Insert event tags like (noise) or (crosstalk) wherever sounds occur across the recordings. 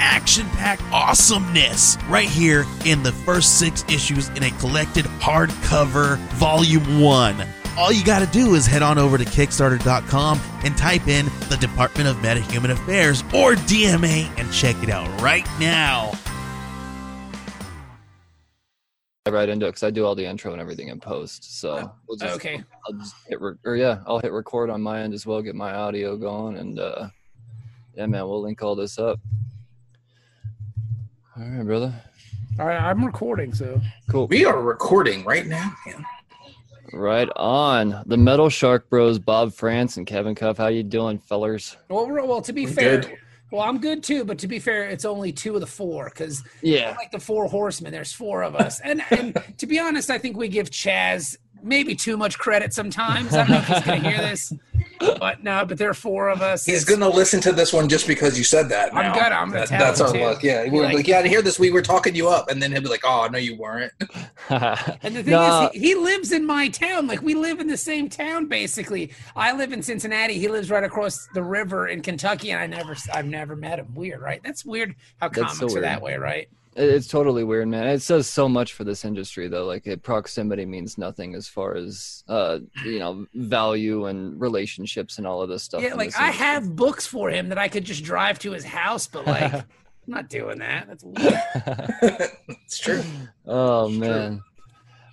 action packed awesomeness right here in the first six issues in a collected hardcover volume one. All you got to do is head on over to Kickstarter.com and type in the Department of Metahuman Affairs or DMA and check it out right now. right into it because I do all the intro and everything in post. So we'll just, Okay. I'll just hit re- or yeah, I'll hit record on my end as well, get my audio going, and uh yeah, man, we'll link all this up. All right, brother. All right, I'm recording, so Cool. We are recording right now, man. Right on. The Metal Shark Bros, Bob Frantz and Kevin Cuffe. How you doing, fellers? well, well. To be I'm fair, good. well, I'm good too. But to be fair, it's only two of the four because Yeah. like the four horsemen. There's four of us, and and to be honest, I think we give Chaz maybe too much credit sometimes. I don't know if he's gonna hear this, but no. But there are four of us. He's going to listen to this one just because you said that. I'm now. good, I'm gonna That- tell That's him our too. luck. Yeah, we're Like- like, yeah, to hear this, we were talking you up, and then he'll be like, "Oh, no, you weren't." (laughs) And the thing Nah. is, he, he lives in my town. Like we live in the same town, basically. I live in Cincinnati. He lives right across the river in Kentucky, and I never, I've never met him. Weird, right? That's weird. How That's so comics are that way, right? It's totally weird, man. It says so much for this industry, though. Like, it, proximity means nothing as far as, uh, you know, value and relationships and all of this stuff. Yeah, like I have books for him that I could just drive to his house, but like, (laughs) I'm not doing that. That's weird. (laughs) it's true. oh It's true. man.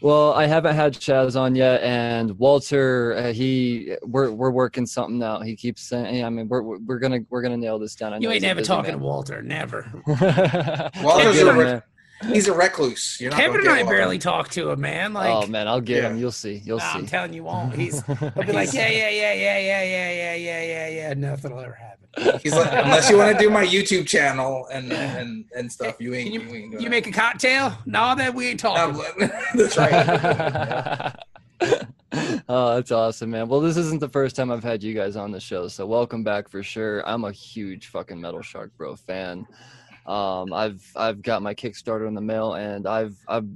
Well, I haven't had Chaz on yet, and Walter, uh, he we're we're working something out. He keeps saying, hey, I mean, we're we're gonna we're gonna nail this down. I You ain't he's never busy talking to. Walter. Never. (laughs) Walter's a him, rec- man. He's a recluse. You're not Kevin and I barely talk to him, man. Oh, like, oh man, I'll get him. You'll see. You'll Nah, see. I'm telling you, won't. He's (laughs) he'll be like, yeah, yeah, yeah, yeah, yeah, yeah, yeah, yeah, yeah, yeah. Nothing will ever happen. He's like, unless you want to do my YouTube channel and and and stuff, you ain't. Can You, you, ain't doing you make a cocktail? No, then we ain't talking. (laughs) That's right. (laughs) oh, that's awesome, man. Well, this isn't the first time I've had you guys on the show, so welcome back for sure. I'm a huge fucking Metal Shark Bro fan. Um, I've I've got my Kickstarter in the mail, and I've I've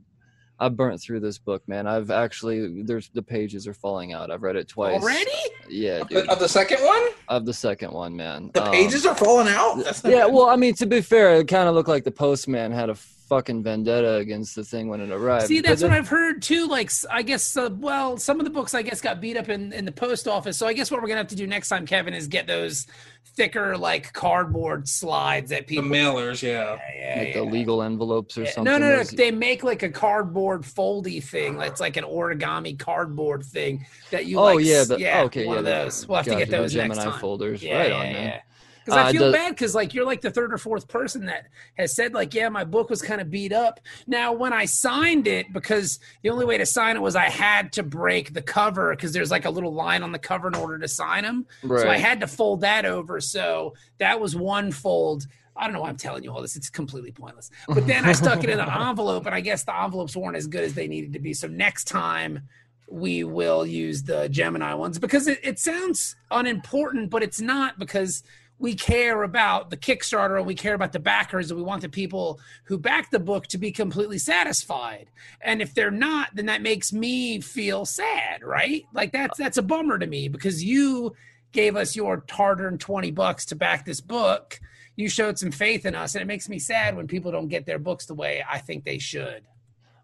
I've burnt through this book, man. I've actually there's the pages are falling out. I've read it twice Already? Yeah, Of dude. the- of the second one, Of the second one, man. the Um, pages are falling out. Yeah, well, I mean, to be fair, it kind of looked like the postman had a fucking vendetta against the thing when it arrived. See, that's then- what I've heard too. Like, I guess, uh, well, some of the books I guess got beat up in, in the post office. So I guess what we're gonna have to do next time, Kevin, is get those thicker like cardboard slides that the people. mailers. Yeah. Yeah, like yeah, the legal envelopes or Yeah, something. No, no, no. Those- They make like a cardboard foldy thing. That's like an origami cardboard thing that you. Oh like, yeah, the, yeah, okay, one yeah, of those. We'll have to gotcha, get the those next time. folders, Yeah, right yeah, on, man. Because Uh, I feel does- bad because like you're like the third or fourth person that has said like, yeah, my book was kind of beat up. Now when I signed it, because the only way to sign it was I had to break the cover because there's like a little line on the cover in order to sign them. Right. So I had to fold that over. So that was one fold. I don't know why I'm telling you all this. It's completely pointless. But then I stuck it in an (laughs) envelope, and I guess the envelopes weren't as good as they needed to be. So next time we will use the Gemini ones because it, it sounds unimportant, but it's not because we care about the Kickstarter and we care about the backers and we want the people who back the book to be completely satisfied. And if they're not, then that makes me feel sad, right? Like that's that's a bummer to me because you gave us your hard-earned 20 bucks to back this book. You showed some faith in us and it makes me sad when people don't get their books the way I think they should.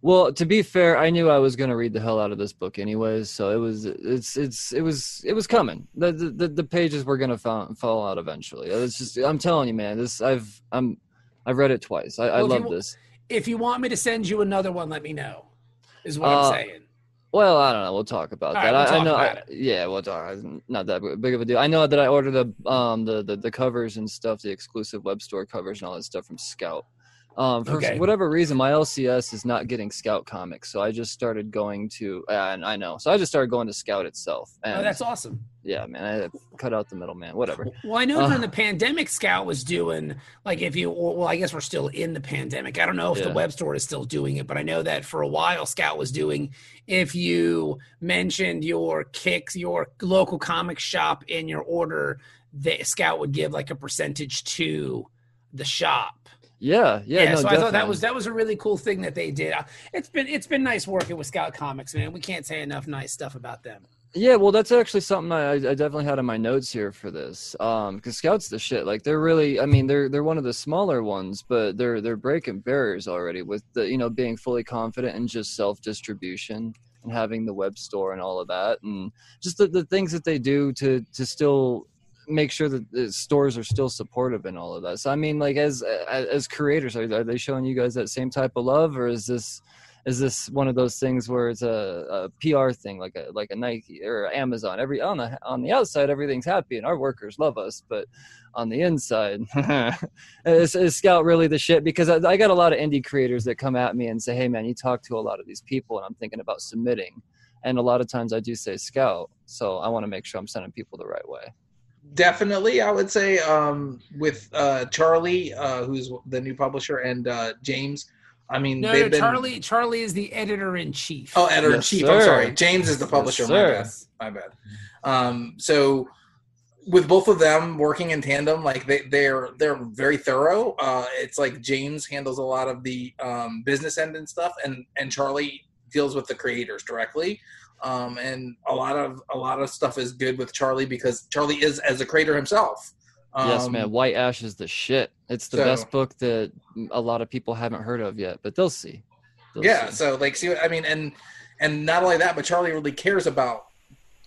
Well, to be fair, I knew I was gonna read the hell out of this book anyways, so it was it's it's it was it was coming. The the, the, pages were gonna fall, fall out eventually. It's just I'm telling you, man. This I've I'm I've read it twice. I, I Well, you love wa- this. If you want me to send you another one, let me know. Is what Uh, I'm saying. Well, I don't know. We'll talk about All that. right, we'll I, I know. I- yeah, we'll talk. Not that big of a deal. I know that I ordered the um the, the the covers and stuff, the exclusive web store covers and all that stuff from Scout. Um, for Okay. whatever reason, my LCS is not getting Scout comics, so I just started going to. Uh, and I know, so I just started going to Scout itself. And Oh, that's awesome. yeah, man, I cut out the middleman. Whatever. Well, I know Uh. during the pandemic, Scout was doing like if you, well, I guess we're still in the pandemic. I don't know if the web store is still doing it, but I know that for a while, Scout was doing. If you mentioned your kicks, your local comic shop in your order, the Scout would give like a percentage to the shop. Yeah, yeah. Yeah, no, so I thought that was that was a really cool thing that they did. Uh, It's been it's been nice working with Scout Comics, man. We can't say enough nice stuff about them. Yeah, well, that's actually something I, I definitely had in my notes here for this. Um, because Scouts the shit. Like they're really, I mean, they're they're one of the smaller ones, but they're they're breaking barriers already with the you know being fully confident and just self distribution and having the web store and all of that, and just the, the things that they do to to still make sure that the stores are still supportive and all of that. So I mean, like as as, as creators, are, are they showing you guys that same type of love, or is this is this one of those things where it's a, a PR thing, like a like a Nike or Amazon? Every on the on the outside, everything's happy and our workers love us, but on the inside, (laughs) is, is Scout really the shit? Because I, I got a lot of indie creators that come at me and say, "Hey, man, you talk to a lot of these people, and I'm thinking about submitting." And a lot of times I do say Scout, so I want to make sure I'm sending people the right way. Definitely, I would say um, with uh, Charlie, uh, who's the new publisher, and uh, James. I mean, No, they've no, been. Charlie Charlie is the editor in chief. Oh, editor in Yes, chief. I'm sorry. James is the Yes, publisher. my sir. bad. My bad. Um, so with both of them working in tandem, like they, they're they're very thorough. Uh, it's like James handles a lot of the um, business end and stuff, and and Charlie deals with the creators directly. Um, and a lot of a lot of stuff is good with Charlie because Charlie is as a creator himself. yes, Um, man, White Ash is the shit. It's the so- best book that a lot of people haven't heard of yet, but they'll see. They'll yeah see. so like see what i mean and and not only that but charlie really cares about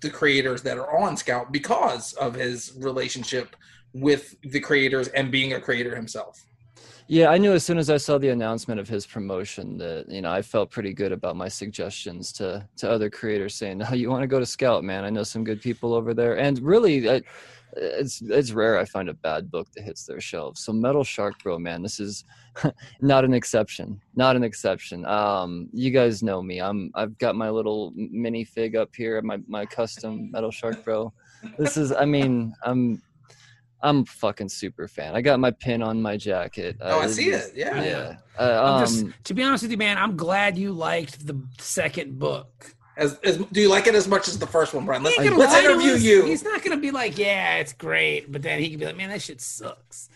the creators that are on scout because of his relationship with the creators and being a creator himself Yeah, I knew as soon as I saw the announcement of his promotion that you know I felt pretty good about my suggestions to to other creators saying, "No, you want to go to Scout, man. I know some good people over there." And really, I, it's it's rare I find a bad book that hits their shelves. So Metal Shark Bro, man, this is (laughs) not an exception. Not an exception. Um, you guys know me. I'm I've got my little mini fig up here, my my custom Metal Shark Bro. This is, I mean, I'm I'm fucking super fan. I got my pin on my jacket. oh i Uh, see it yeah yeah. Uh, I'm um, just, to be honest with you, man, I'm glad you liked the second book. as, as do you like it as much as the first one brian let's, He ain't gonna let's interview us. you He's not gonna be like, yeah, it's great, but then he can be like, man, that shit sucks.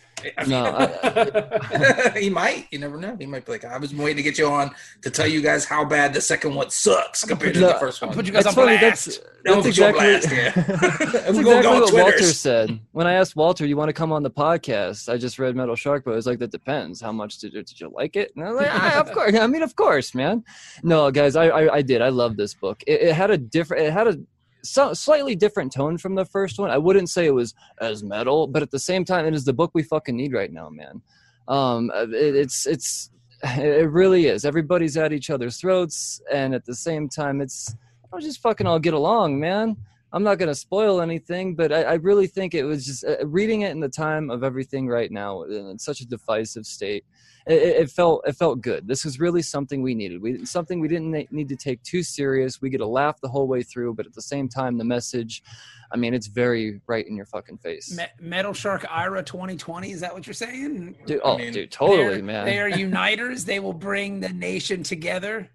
No, I, (laughs) he might you never know he might be like i was waiting to get you on to tell you guys how bad the second one sucks compared to No, the first I'll one put you guys that's on funny. blast. That's, that's exactly, blast, yeah. (laughs) that's (laughs) exactly go on what Walter said. When I asked Walter, "You want to come on the podcast?" I just read Metal Shark, but it was like, "That depends. How much did you, did you like it?" And I was like, "Ah, "Of course. I mean, of course, man." No, guys, I I, I did. I love this book. It, it had a different. It had a so, slightly different tone from the first one. I wouldn't say it was as metal, but at the same time, it is the book we fucking need right now, man. Um, it, it's it's (laughs) it really is. Everybody's at each other's throats, and at the same time, it's I'll just fucking all get along, man. I'm not gonna spoil anything, but I, I really think it was just uh, reading it in the time of everything right now in such a divisive state. It, it felt it felt good. This was really something we needed. We something we didn't need to take too serious. We get a laugh the whole way through, but at the same time, the message, I mean, it's very right in your fucking face. Me- Metal Shark Ira 2020. Is that what you're saying? Dude, I oh, mean, dude, totally, man. They are (laughs) uniters. They will bring the nation together.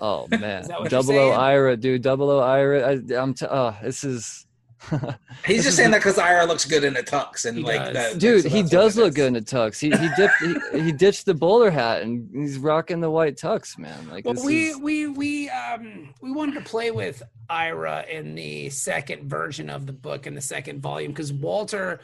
Oh (laughs) man, Is that what you're Double O? Ira, dude, Double O Ira. I, I'm t- oh, this is. (laughs) he's This just is saying the- that because ira looks good in a tux and He like does. that Dude, he does look good in a tux. He he dipped he, he ditched the bowler hat and he's rocking the white tux, man. Like Well, this we is, we we um we wanted to play with Ira in the second version of the book in the second volume because Walter,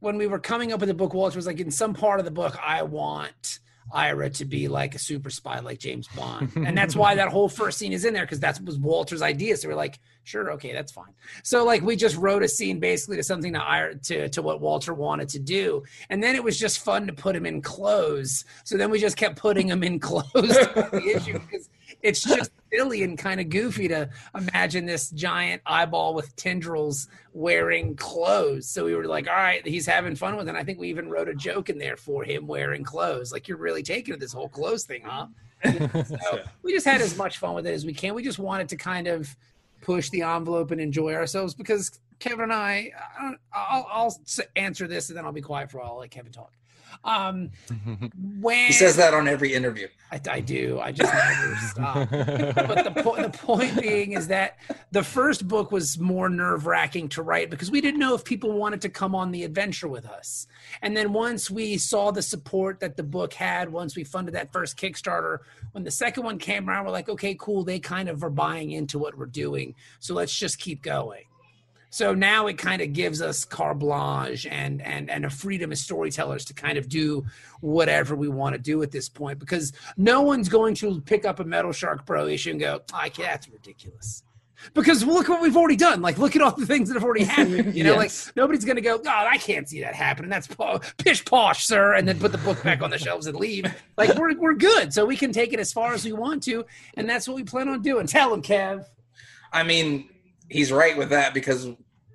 when we were coming up with the book, Walter was like, in some part of the book, I want Ira to be like a super spy, like James Bond, (laughs) and that's why that whole first scene is in there because that was Walter's idea. So we're like, sure, okay, that's fine. So like we just wrote a scene basically to something to Ira to to what Walter wanted to do, and then it was just fun to put him in clothes. So then we just kept putting him in (laughs) clothes the issue because it's just silly and kind of goofy to imagine this giant eyeball with tendrils wearing clothes. So we were like, all right, he's having fun with it. And I think we even wrote a joke in there for him wearing clothes. Like you're really taking this whole clothes thing, huh? so (laughs) we just had as much fun with it as we can. We just wanted to kind of push the envelope and enjoy ourselves because Kevin and I, I'll, I'll answer this and then I'll be quiet for a while. I'll let Kevin talk. Um, when He says that on every interview. I, I do, I just never stop. But the po- the point being is that the first book was more nerve wracking to write because we didn't know if people wanted to come on the adventure with us. And then once we saw the support that the book had, once we funded that first Kickstarter, when the second one came around, we're like, okay, cool. They kind of are buying into what we're doing, so let's just keep going. So now it kind of gives us carte blanche and and and a freedom as storytellers to kind of do whatever we want to do at this point because no one's going to pick up a Metal Shark Bro issue and go, "I can't, that's ridiculous." Because look what we've already done. Like, look at all the things that have already happened. (laughs) You know, Yes. like nobody's going to go, "God, I can't see that happening." That's po- pish posh, sir, and then put the book back on the shelves and leave. Like, we're we're good, so we can take it as far as we want to, and that's what we plan on doing. Tell him, Kev. I mean, he's right with that because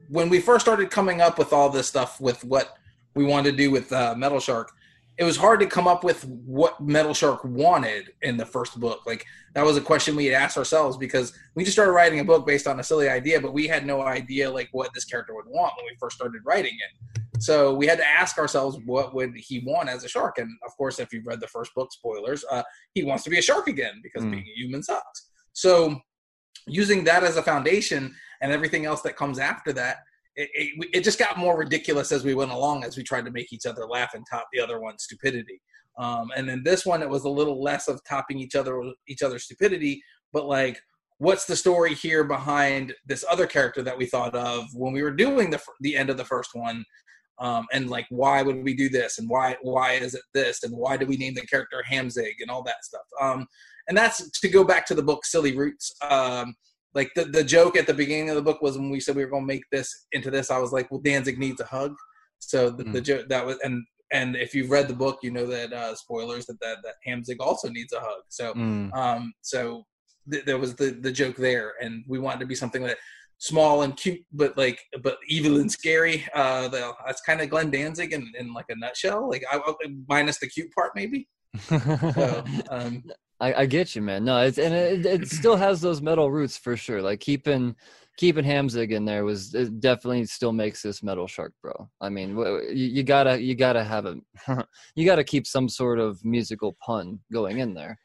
when we first started coming up with all this stuff with what we wanted to do with uh, Metal Shark, it was hard to come up with what Metal Shark wanted in the first book. Like that was a question we had asked ourselves because we just started writing a book based on a silly idea, but we had no idea like what this character would want when we first started writing it. So we had to ask ourselves what would he want as a shark, and of course, if you've read the first book, spoilers, uh, he wants to be a shark again because Mm. being a human sucks. So using that as a foundation and everything else that comes after that it, it, it just got more ridiculous as we went along as we tried to make each other laugh and top the other one's stupidity. Um, and then this one it was a little less of topping each other each other's stupidity but like what's the story here behind this other character that we thought of when we were doing the the end of the first one? Um, and like why would we do this? And why why is it this? And why do we name the character Hamzig and all that stuff? Um, and that's to go back to the book Silly Roots. Um, like the, the joke at the beginning of the book was when we said we were going to make this into this i was like well danzig needs a hug. So the, the joke that was and and if you've read the book you know that uh spoilers that that, that hamzig also needs a hug. So Mm. um so th- there was the the joke there and we wanted to be something that small and cute but like but evil and scary. Uh that's kind of glenn danzig in, in like a nutshell. Like I, I- minus the cute part maybe. (laughs) So um I, I get you, man. No, it's and it, it still has those metal roots for sure. Like keeping keeping Hamzig in there was it definitely still makes this metal shark, bro. I mean, w- w- you, you gotta you gotta have a (laughs) you gotta keep some sort of musical pun going in there.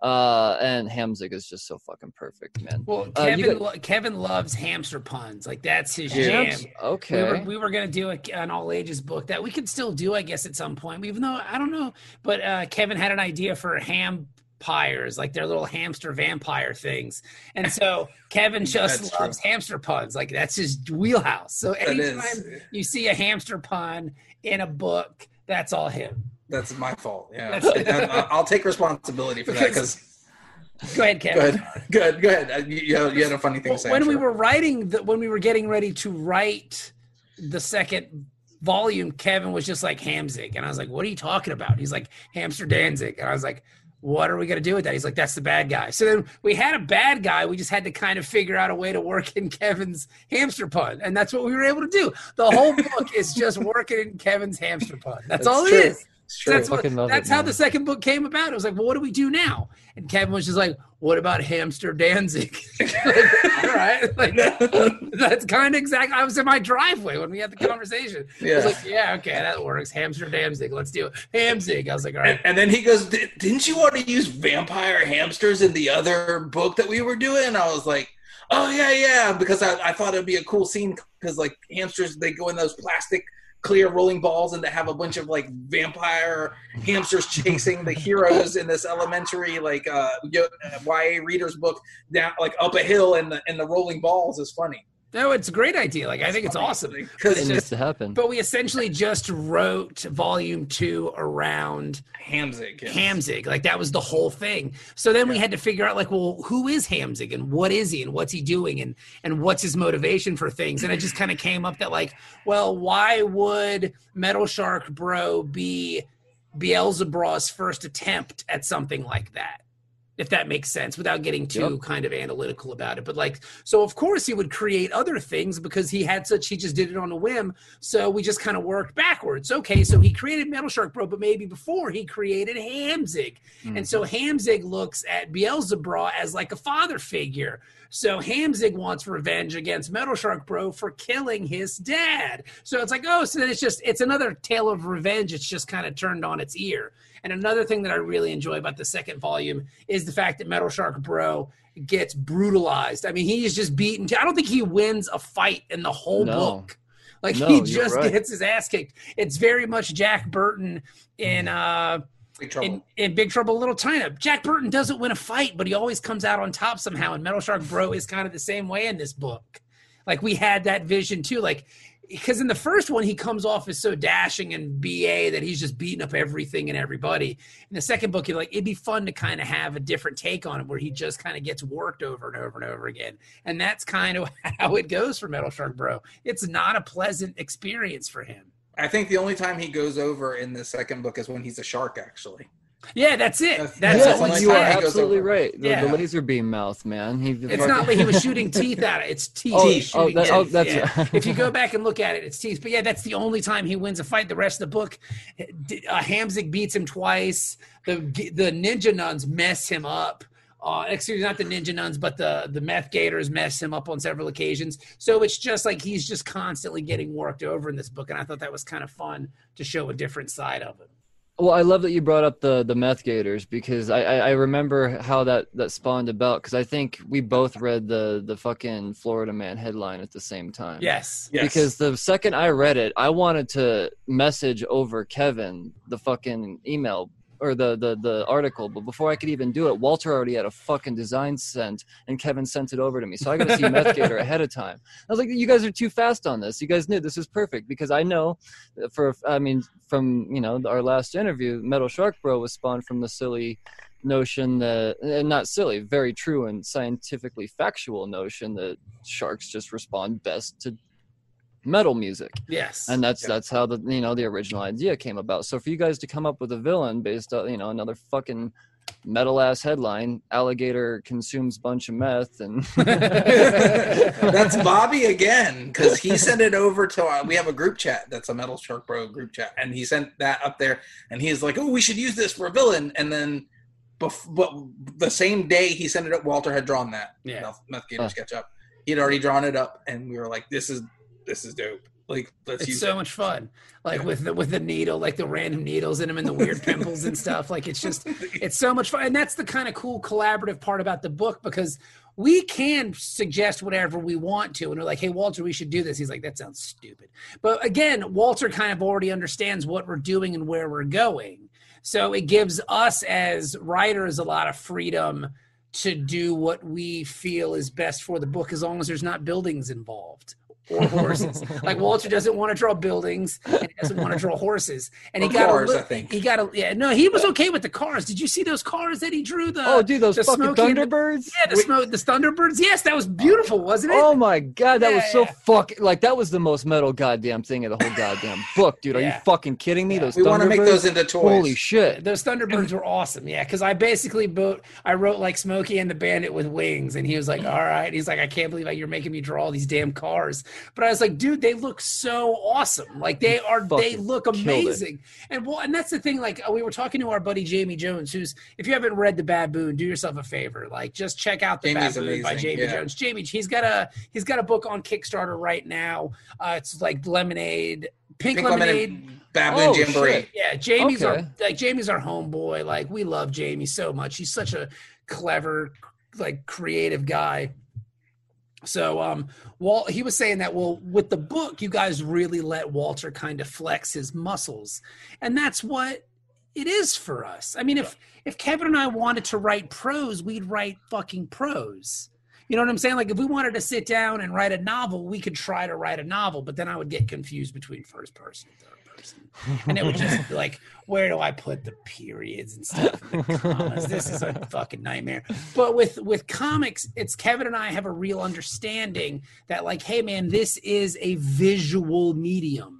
Uh, and Hamzig is just so fucking perfect, man. Well, Uh, Kevin got- lo- Kevin loves hamster puns. Like that's his Yeah. jam. Hams- We okay. were, we were gonna do a, an all ages book that we could still do, I guess, at some point. Even though I don't know, but uh, Kevin had an idea for hampires, like their little hamster vampire things, and so (laughs) Kevin just loves hamster puns. Like that's his wheelhouse. So anytime you see a hamster pun in a book, that's all him. that's my fault yeah (laughs) I'll take responsibility for that because (laughs) Go ahead, Go Kevin. ahead. Good. Go ahead. Uh, You, you had- a funny thing to say. when I'm we were writing the, when we were getting ready to write the second volume kevin was just like hamzig and i was like what are you talking about he's like hamster danzig and i was like what are we going to do with that? He's like that's the bad guy. So then we had a bad guy. We just had to kind of figure out a way to work in kevin's hamster pun and that's what we were able to do. The whole book is just working in kevin's hamster pun. That's, That's all true. it is That's what, that's it, how the second book came about. It was like, well, what do we do now? And Kevin was just like, what about Hamster Danzig? (laughs) Like, all right, (laughs) like, (laughs) that's kind of exactly. I was in my driveway when we had the conversation. I Yeah. was like, yeah, okay, that works. Hamster Danzig, let's do it. Hamzig. I was like, all right. and, and then he goes, "Didn't you want to use vampire hamsters in the other book that we were doing?" And I was like, "Oh yeah, yeah," because I, I thought it'd be a cool scene because like hamsters, they go in those plastic clear rolling balls and to have a bunch of like vampire hamsters (laughs) chasing the heroes in this elementary like uh YA reader's book down like up a hill and the and the rolling balls is funny. No, it's a great idea. Like, I think it's awesome. because It needs just- to happen. But we essentially just wrote volume two around Hamzig. yes. Hamzig. Like that was the whole thing. So then we had to figure out like, well, who is Hamzig and what is he and what's he doing and and what's his motivation for things? And it just kind of came up that like, well, why would Metal Shark Bro be Beelzebub's first attempt at something like that? If that makes sense without getting too Yep. kind of analytical about it but like so of course he would create other things because he had such he just did it on a whim so we just kind of worked backwards. Okay so he created metal shark bro but maybe before he created hamzig. And so mm-hmm. hamzig looks at beelzebub as like a father figure. So hamzig wants revenge against metal shark bro for killing his dad. So it's like oh so then it's just it's another tale of revenge. It's just kind of turned on its ear and another thing that I really enjoy about the second volume is the fact that Metal Shark Bro gets brutalized. I mean, he is just beaten. I don't think he wins a fight in the whole No. book. Like No, he just right. gets his ass kicked. It's very much Jack Burton in uh Big trouble. in, in Big Trouble in Little China. Jack Burton doesn't win a fight, but he always comes out on top somehow. And Metal Shark Bro is kind of the same way in this book. Like we had that vision too. Like because in the first one he comes off as so dashing and ba that he's just beating up everything and everybody. In the second book, you're like it'd be fun to kind of have a different take on it where he just kind of gets worked over and over and over again. And that's kind of (laughs) how it goes for Metal Shark Bro. It's not a pleasant experience for him. I think the only time he goes over in the second book is when he's a shark, actually. Yeah, that's it. That's- That's that's all the it's only you are time he at. goes absolutely right. The, Yeah. the laser beam mouth, man. He It's not like he was (laughs) shooting teeth at it. It's teeth. Oh, He's oh, that- oh, that's- yeah. if you go (laughs) back and look at it, it's teeth. But yeah, that's the only time he wins a fight. The rest of the book, uh, Hamzig beats him twice. The the ninja nuns mess him up. Uh, excuse me, not the ninja nuns, but the the meth gators mess him up on several occasions. So it's just like he's just constantly getting worked over in this book, and I thought that was kind of fun to show a different side of it. Well, I love that you brought up the the meth gators because I I, I remember how that that spawned about because I think we both read the the fucking Florida Man headline at the same time. Yes. Yes. Because the second I read it, I wanted to message over Kevin the fucking email or the the the article, but before I could even do it, Walter already had a fucking design sent, and Kevin sent it over to me. So I got to see Meth Gator (laughs) ahead of time. I was like, "You guys are too fast on this. You guys knew this is perfect because I know, for I mean, from you know our last interview, Metal Shark Bro was spawned from the silly notion that and not silly very true and scientifically factual notion that sharks just respond best to metal music Yes. and that's Yeah. that's how the you know the original idea came about so for you guys to come up with a villain based on you know another fucking metal ass headline alligator consumes bunch of meth and (laughs) that's Bobby again because he sent it over to our, we have a group chat that's a Metal Shark Bro group chat, and he sent that up there, and he's like, "Oh, we should use this for a villain," and then. Bef- but the same day he sent it up, Walter had drawn that Yeah. Meth, Meth Gator Huh. sketch up. He had already drawn it up, and we were like, "This is this is dope." Like, let's it's so it. much fun. Like Yeah. with the with the needle like the random needles in them and the weird pimples and stuff. Like it's just (laughs) it's so much fun. And that's the kind of cool collaborative part about the book because we can suggest whatever we want to. And we're like hey walter we should do this. He's like that sounds stupid. But again walter kind of already understands what we're doing and where we're going. So it gives us as writers a lot of freedom to do what we feel is best for the book as long as there's not buildings involved or (laughs) horses. like Walter doesn't want to draw buildings and he doesn't want to draw horses. And he Or got cars, a li- I think. he got a yeah no he was okay with the cars. Did you see those cars that he drew? The oh dude those the fucking Smokey and the- thunderbirds yeah the smoke the Thunderbirds. Yes, that was beautiful, wasn't it? Oh my god, that was so yeah. fucking like that was the most metal goddamn thing of the whole goddamn (laughs) book, dude. Are Yeah. you fucking kidding me? Yeah. Those We want to make those into toys. Holy shit. Those Thunderbirds were awesome, yeah. Because I basically wrote, I wrote like Smokey and the Bandit with wings, and he was like, "All right." He's like, "I can't believe like, you're making me draw all these damn cars," but I was like, "Dude, they look so awesome! Like they are, they look amazing." And well, and that's the thing. Like we were talking to our buddy Jamie Jones, who's if you haven't read the Baboon, do yourself a favor, like just check out the Jamie's Baboon by Jamie yeah. Jones. Jamie, he's got a he's got a book on Kickstarter right now. Uh, it's like Lemonade, Pink, Pink Lemonade. Lemonade Baboon Oh, Jamboree. shit. Yeah, Jamie's Okay. our like Jamie's our homeboy. Like we love Jamie so much. He's such a clever, like creative guy. So um Walt he was saying that well with the book you guys really let Walter kind of flex his muscles. And that's what it is for us. I mean if if Kevin and I wanted to write prose, we'd write fucking prose. You know what I'm saying? Like if we wanted to sit down and write a novel, we could try to write a novel, but then I would get confused between first person and third person. And it would just be like, where do I put the periods and stuff? and the commas? This is a fucking nightmare. But with with comics, it's Kevin and I have a real understanding that like, hey man, this is a visual medium.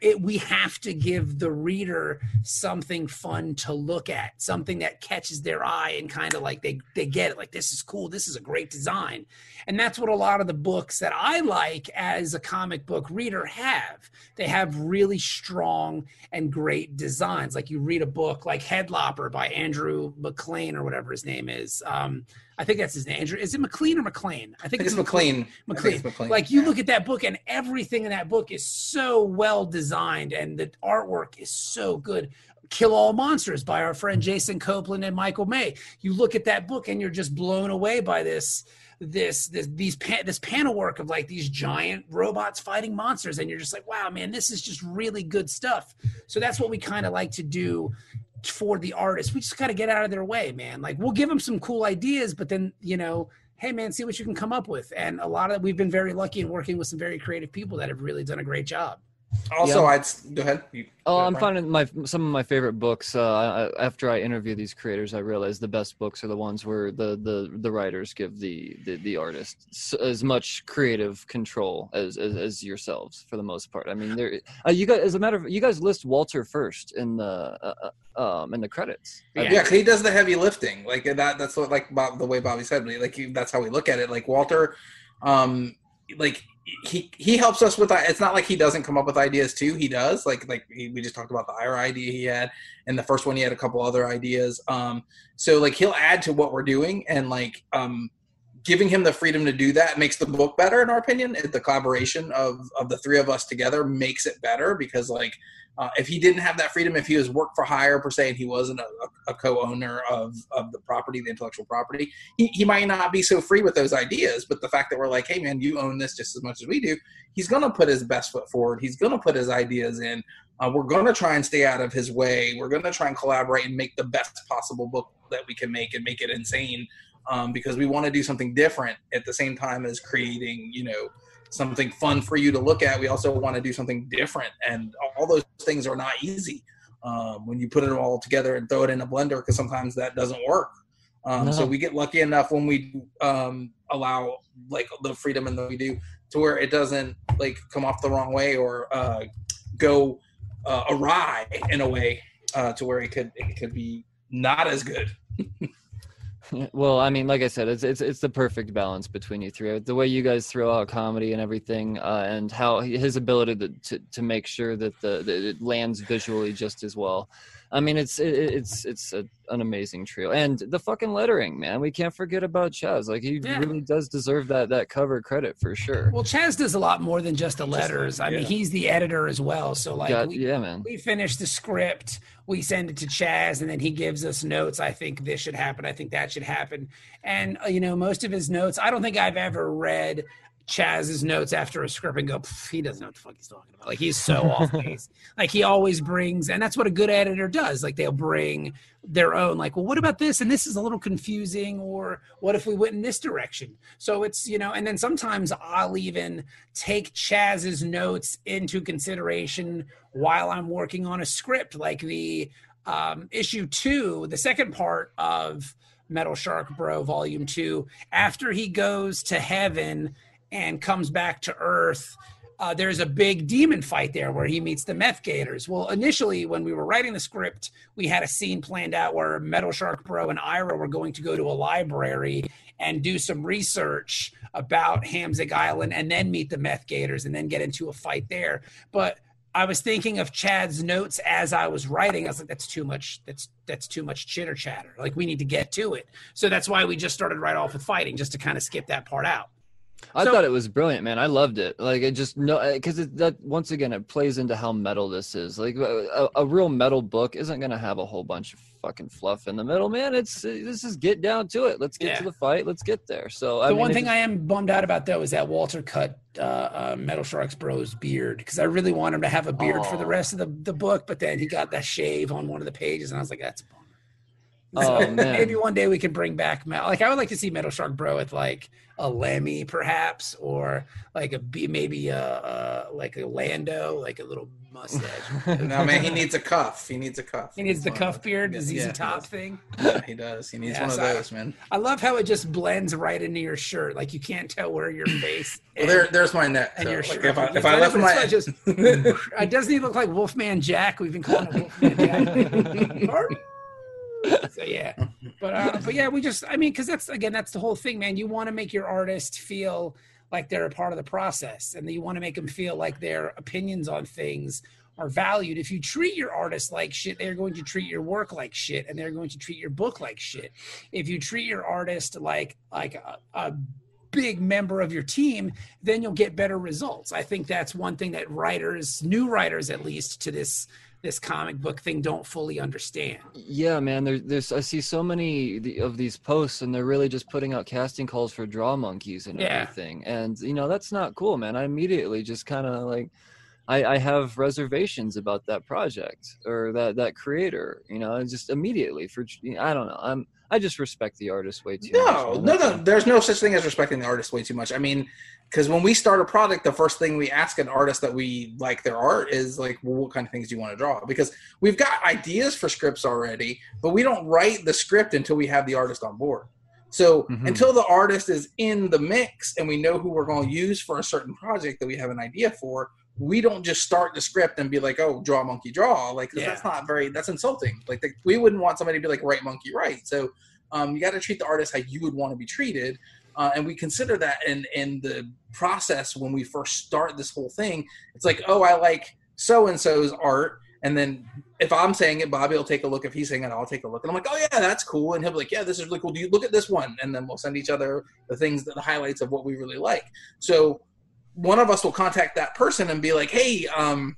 It, we have to give the reader something fun to look at, something that catches their eye and kind of like they they get it. Like this is cool. This is a great design, and that's what a lot of the books that I like as a comic book reader have. They have really strong and great designs. Like you read a book like Headlopper by Andrew McLean or whatever his name is. Um, I think that's his name. Andrew, is it McLean or McLean? I think, I think it's McLean. McLean. McLean. Like you yeah. look at that book, and everything in that book is so well designed, and the artwork is so good. Kill All Monsters by our friend Jason Copland and Michael May. You look at that book, and you're just blown away by this this this these this panel work of like these giant robots fighting monsters and you're just like wow man this is just really good stuff so that's what we kind of like to do for the artist. We just got to get out of their way, man. Like we'll give them some cool ideas, but then you know, hey man, see what you can come up with. And a lot of we've been very lucky in working with some very creative people that have really done a great job. Also, yeah. I'd go ahead. You, oh, go I'm finding my some of my favorite books. Uh, I, after I interview these creators, I realize the best books are the ones where the the, the writers give the the, the artists as much creative control as, as, as yourselves for the most part. I mean, there uh, you guys as a matter of you guys list Walter first in the uh, uh um in the credits. Yeah, yeah he does the heavy lifting. Like that. That's what like Bob, the way Bobby said. Like he, that's how we look at it. Like Walter, um, like he he helps us with. It's not like he doesn't come up with ideas too. He does. Like like he, we just talked about the IRA idea he had, and the first one he had a couple other ideas. Um, so like he'll add to what we're doing, and like um, giving him the freedom to do that makes the book better in our opinion. The collaboration of of the three of us together makes it better because like uh, if he didn't have that freedom, if he was work for hire per se, and he wasn't a, a co-owner of, of the property, the intellectual property, he, he might not be so free with those ideas. But the fact that we're like, hey man, you own this just as much as we do, he's gonna put his best foot forward. He's gonna put his ideas in. Uh, we're gonna try and stay out of his way. We're gonna try and collaborate and make the best possible book that we can make and make it insane. Um, because we want to do something different at the same time as creating, you know, something fun for you to look at. We also want to do something different, and all those things are not easy um, when you put it all together and throw it in a blender because sometimes that doesn't work. Um, no. So we get lucky enough when we um, allow like the freedom and that we do to where it doesn't like come off the wrong way or uh, go uh, awry in a way uh, to where it could it could be not as good. (laughs) (laughs) Well, I mean, like I said, it's it's it's the perfect balance between you three. The way you guys throw out comedy and everything, uh, and how his ability to, to, to make sure that the that it lands visually just as well. I mean, it's it, it's it's a, an amazing trio, and the fucking lettering, man. We can't forget about Chaz. Like he yeah. really does deserve that that cover credit for sure. Well, Chaz does a lot more than just the letters. I yeah. mean, he's the editor as well. So like, Got, we, yeah, man. We finish the script, we send it to Chaz, and then he gives us notes. I think this should happen. I think that should happen. And uh, you know, most of his notes, I don't think I've ever read Chaz's notes after a script and go, he doesn't know what the fuck he's talking about. Like he's so off (laughs) base. Like he always brings, and that's what a good editor does. Like they'll bring their own, like, well, what about this? And this is a little confusing, or what if we went in this direction? So it's, you know, and then sometimes I'll even take Chaz's notes into consideration while I'm working on a script, like the um, issue two, the second part of Metal Shark Bro Volume Two, after he goes to heaven and comes back to Earth. Uh, there's a big demon fight there where he meets the meth gators. Well, initially, when we were writing the script, we had a scene planned out where Metal Shark Bro and Ira were going to go to a library and do some research about Hamzig Island and then meet the meth gators and then get into a fight there. But I was thinking of Chad's notes as I was writing. I was like, that's too much. That's that's too much chitter chatter. Like we need to get to it. So that's why we just started right off with fighting, just to kind of skip that part out. I so, thought it was brilliant, man. I loved it. Like it just no, because uh, that once again it plays into how metal this is. Like a, a, real metal book isn't gonna have a whole bunch of fucking fluff in the middle, man. It's this is get down to it. Let's get yeah. to the fight. Let's get there. So the I mean, one thing just, I am bummed out about though is that Walter cut uh, uh, Metal Sharks Bro's beard because I really want him to have a beard oh. for the rest of the, the book, but then he got that shave on one of the pages, and I was like, that's. Oh, (laughs) So man. maybe one day we can bring back Metal. Like I would like to see Metal Shark Bro with like a Lemmy, perhaps, or like a maybe a, a like a Lando, like a little mustache. (laughs) No man, he needs a cuff. He needs a cuff. He needs the cuff beard, the Yeah, ZZ he Top thing. Yeah, he does. He needs Yeah, one of so I- those, man. I love how it just blends right into your shirt. Like you can't tell where your face. Well, there, there's my neck. and so, your like, shirt. if I, if I left my, just, (laughs) it doesn't even look like Wolfman Jack. We've been calling him Wolfman Jack. (laughs) (laughs) so yeah, but uh, but yeah, we just I mean, because that's again, that's the whole thing, man. You want to make your artist feel like they're a part of the process, and you want to make them feel like their opinions on things are valued. If you treat your artist like shit, they're going to treat your work like shit, and they're going to treat your book like shit. If you treat your artist like like a, a big member of your team, then you'll get better results. I think that's one thing that writers, new writers at least, to this this comic book thing don't fully understand. Yeah, man. There, there's I see so many of these posts, and they're really just putting out casting calls for draw monkeys and Yeah. everything. And you know that's not cool, man. I immediately just kind of like, I, I have reservations about that project or that that creator. You know, and just immediately for I don't know. I'm I just respect the artist way too much. no, no, no. There's no such thing as respecting the artist way too much. I mean, because when we start a product, the first thing we ask an artist that we like their art is like, well, what kind of things do you want to draw? Because we've got ideas for scripts already, but we don't write the script until we have the artist on board. So Mhm. until the artist is in the mix and we know who we're going to use for a certain project that we have an idea for, we don't just start the script and be like, "Oh, draw monkey draw." like Yeah. that's not very. That's insulting. Like the, we wouldn't want somebody to be like, "Write monkey, write." So um, you got to treat the artist how you would want to be treated, uh, and we consider that in in the process when we first start this whole thing. It's like, "Oh, I like so and so's art." And then if I'm saying it, Bobby will take a look. If he's saying it, I'll take a look. And I'm like, oh yeah, that's cool. And he'll be like, yeah, this is really cool. Do you look at this one? And then we'll send each other the things, the highlights of what we really like. So one of us will contact that person and be like, hey, um,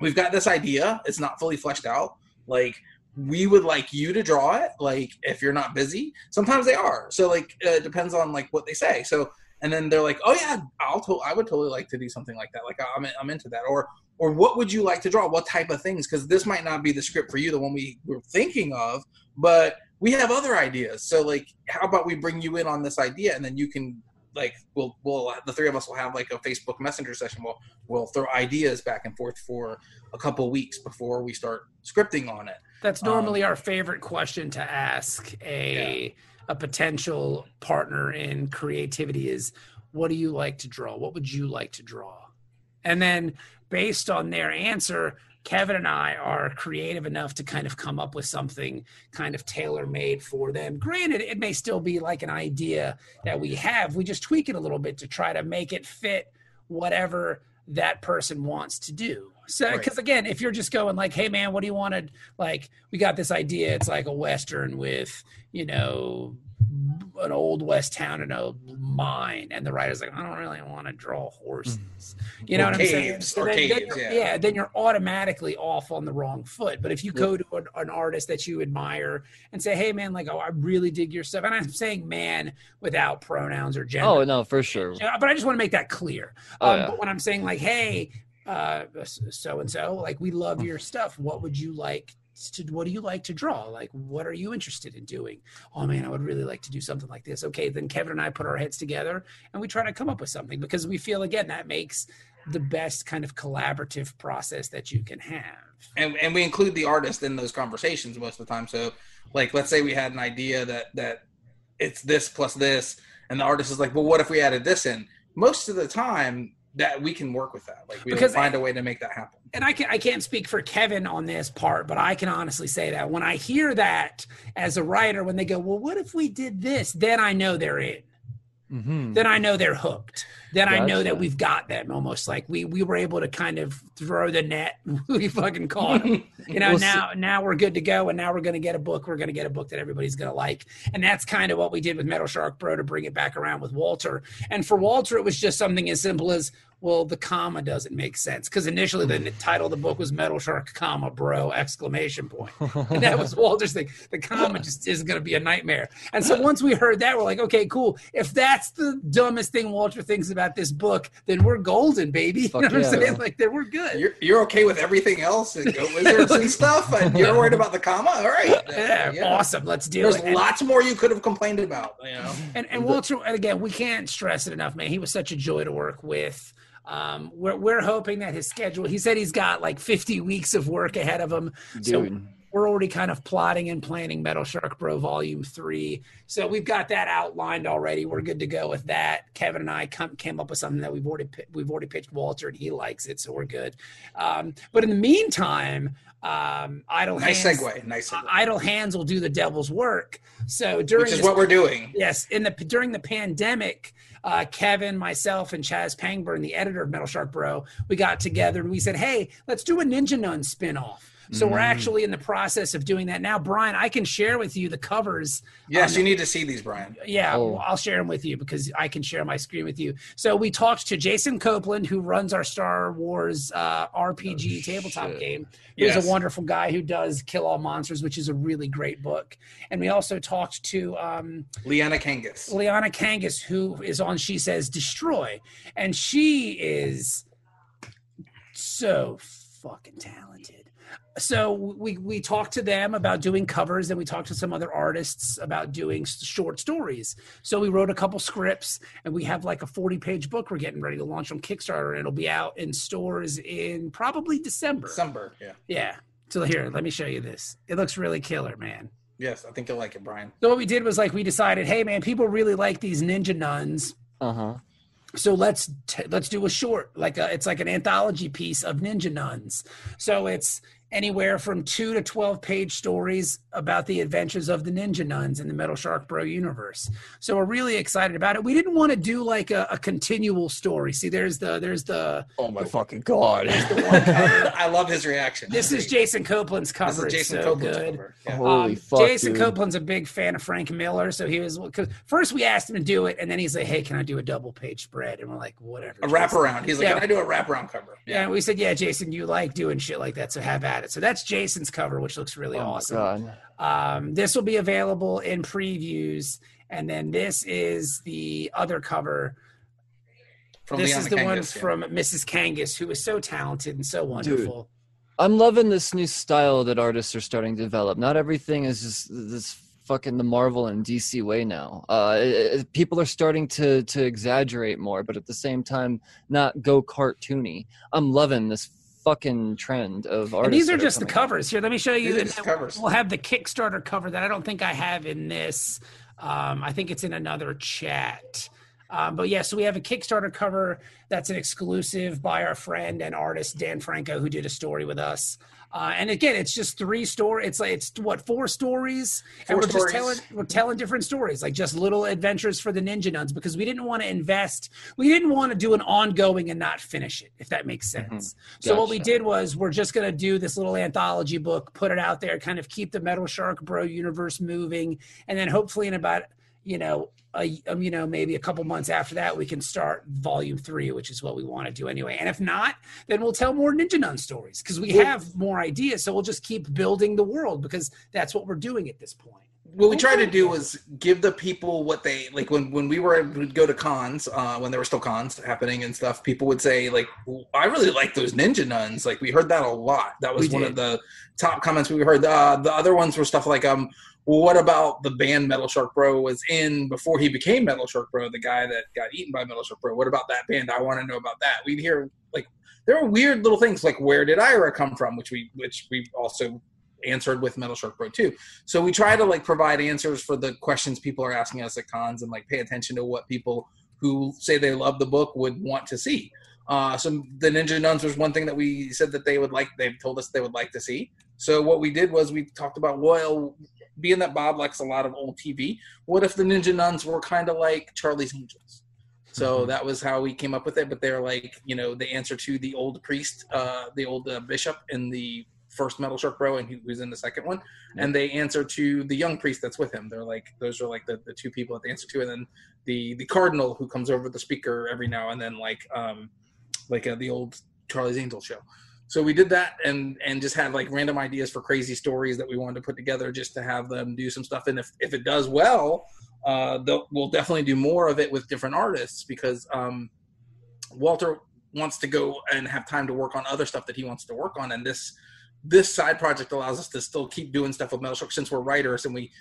we've got this idea. It's not fully fleshed out. Like we would like you to draw it. Like if you're not busy, sometimes they are. So like uh, it depends on like what they say. So and then they're like, oh yeah, I'll to- I would totally like to do something like that. Like I'm I'm into that. Or or what would you like to draw? What type of things? Because this might not be the script for you, the one we were thinking of, but we have other ideas. So like, how about we bring you in on this idea, and then you can like we'll we'll the three of us will have like a Facebook Messenger session. We'll we'll throw ideas back and forth for a couple weeks before we start scripting on it. That's Um, normally our favorite question to ask a a potential partner in creativity is what do you like to draw? What would you like to draw? And then based on their answer, Kevin and I are creative enough to kind of come up with something kind of tailor made for them. Granted, it may still be like an idea that we have. We just tweak it a little bit to try to make it fit whatever that person wants to do. So, because again, if you're just going like, "Hey, man, what do you want to like?" We got this idea. It's like a western with you know an old west town and a mine, and the writer's like, "I don't really want to draw horses." You know Or what I'm saying? So or then- then caves, you're- yeah. then you're automatically off on the wrong foot. But if you go to an, an artist that you admire and say, "Hey, man, like, oh, I really dig your stuff," and I'm saying "man" without pronouns or gender. Oh no, for sure. But I just want to make that clear. Oh, Um, yeah. But when I'm saying like, hey, uh, so and so, like, we love your stuff. What would you like to? What do you like to draw? Like, what are you interested in doing? Oh man, I would really like to do something like this. Okay, then Kevin and I put our heads together and we try to come up with something because we feel again that makes the best kind of collaborative process that you can have. and and we include the artist in those conversations most of the time. So, like, let's say we had an idea that that it's this plus this, and the artist is like, "Well, what if we added this in?" Most of the time, that we can work with that. Like, we Because- will find a way to make that happen. and I can I can't speak for Kevin on this part, but I can honestly say that when I hear that as a writer, when they go, "Well, what if we did this?" Then I know they're in. Mhm. Then I know they're hooked. Then I know that we've got them. Almost like we we were able to kind of throw the net. (laughs) we fucking caught them. You know, Well, now now we're good to go, and now we're going to get a book. We're going to get a book that everybody's going to like, and that's kind of what we did with Metal Shark Bro to bring it back around with Walter. And for Walter, it was just something as simple as well, the comma doesn't make sense because initially the title of the book was Metal Shark, comma bro exclamation point, (laughs) and that was Walter's thing. The comma just isn't going to be a nightmare. And so once we heard that, we're like, okay, cool. If that's the dumbest thing Walter thinks about this book, then we're golden, baby. Fuck (laughs) you know what yeah, I'm saying? man. Like, then we're good. You're, you're okay with everything else and go wizards and (laughs) stuff, and you're worried about the comma. All right, yeah, awesome. Let's do There's it. There's lots more you could have complained about. You know, And and Walter, and again, we can't stress it enough, man. He was such a joy to work with. Um, we're we're hoping that his schedule. He said he's got like 50 weeks of work ahead of him. So we're already kind of plotting and planning Metal Shark Bro Volume Three. So we've got that outlined already. We're good to go with that. Kevin and I come, came up with something that we've already we've already pitched Walter, and he likes it, so we're good. Um, but in the meantime, um, Idle nice Hands, segue. Nice segue. Idle Hands will do the devil's work. So during Which is this what we're doing. Yes, in the during the pandemic, uh, Kevin, myself, and Chaz Pangburn, the editor of Metal Shark Bro, we got together and we said, "Hey, let's do a Ninja Nun spinoff." So we're Mm. actually in the process of doing that now. Brian, I can share with you the covers. Yes, Um, you need to see these, Brian. Yeah, Oh. I'll share them with you because I can share my screen with you. So we talked to Jason Copland, who runs our Star Wars uh, RPG Oh, tabletop shit. game. He's Yes. a wonderful guy who does Kill All Monsters, which is a really great book. And we also talked to um, Leanna Kangas. Liana Kangas, who is on She Says Destroy. And she is so fucking talented. So we we talked to them about doing covers, and we talked to some other artists about doing short stories. So we wrote a couple scripts, and we have like a forty page book we're getting ready to launch on Kickstarter, and it'll be out in stores in probably December. December. Yeah. Yeah. So here, let me show you this. It looks really killer, man. Yes, I think you'll like it, Brian. So what we did was like we decided, hey man, people really like these ninja nuns Uh huh. so let's t- let's do a short like a, it's like an anthology piece of ninja nuns so it's anywhere from two to 12 page stories about the adventures of the ninja nuns in the metal shark bro universe so we're really excited about it we didn't want to do like a, a continual story see there's the there's the Oh my fucking god. (laughs) I love his reaction. this is jason copland's cover This is Jason so Copland's good cover. Yeah. Holy um, fuck, Jason dude. Copland's a big fan of Frank Miller, so he was because first we asked him to do it, and then he's like, "Hey, can I do a double page spread?" And we're like, "Whatever." A Jason." wraparound. He's like, Yeah. can I do a wraparound cover? Yeah, and we said, yeah, Jason, you like doing shit like that, so have at it. So that's Jason's cover, which looks really Oh my awesome. god. Um, this will be available in previews, and then this is the other cover. From this Liana is the one yeah. from Mrs. Kangas, who is so talented and so wonderful. I'm loving this new style that artists are starting to develop. Not everything is just this fucking the Marvel and DC way now. Uh, it- it- people are starting to to exaggerate more, but at the same time, not go cartoony. I'm loving this fucking trend of artists. And these are that just the coming out. covers. Here, let me show you. These are the- just covers. We'll have the Kickstarter cover that I don't think I have in this. Um, I think it's in another chat. Um, but yeah, so we have a Kickstarter cover that's an exclusive by our friend and artist Dan Franco, who did a story with us. Uh, and again, it's just three story. It's like it's what four stories, and Four we're stories. just telling we're telling different stories, like just little adventures for the Ninja Nuns, because we didn't want to invest. We didn't want to do an ongoing and not finish it, if that makes sense. So what we did was we're just going to do this little anthology book, put it out there, kind of keep the Metal Shark Bro universe moving, and then hopefully in about you know a um, you know maybe a couple months after that we can start volume three, which is what we want to do anyway. And if not, then we'll tell more Ninja Nun stories because we Well- have more ideas. So we'll just keep building the world because that's what we're doing at this point. what we tried to do was give the people what they like when when we were would go to cons uh when there were still cons happening and stuff people would say like i really like those ninja nuns like we heard that a lot that was We one did. of the top comments we heard uh the other ones were stuff like um what about the band Metal Shark Bro was in before he became Metal Shark Bro, the guy that got eaten by Metal Shark Bro? What about that band? I want to know about that. We'd hear like there were weird little things like where did Ira come from, which we which we also answered with Metal Shark Bro too. So we try to like provide answers for the questions people are asking us at cons and like pay attention to what people who say they love the book would want to see. Uh, so the Ninja Nuns was one thing that we said that they would like. They told us they would like to see. So what we did was we talked about well, being that Bob likes a lot of old TV, what if the Ninja Nuns were kind of like Charlie's Angels? So Mhm. that was how we came up with it. But they're like, you know, the answer to the old priest, uh, the old uh, bishop in the first Metal Shark Bro, and who- who's in the second one, and they answer to the young priest that's with him. They're like, those are like the, the two people that they answer to, and then the the cardinal who comes over the speaker every now and then, like um, like uh, the old Charlie's Angel show. So we did that and and just had like random ideas for crazy stories that we wanted to put together just to have them do some stuff. And if if it does well, uh, we'll definitely do more of it with different artists because um, Walter wants to go and have time to work on other stuff that he wants to work on, and this this side project allows us to still keep doing stuff with Metal Shark since we're writers and we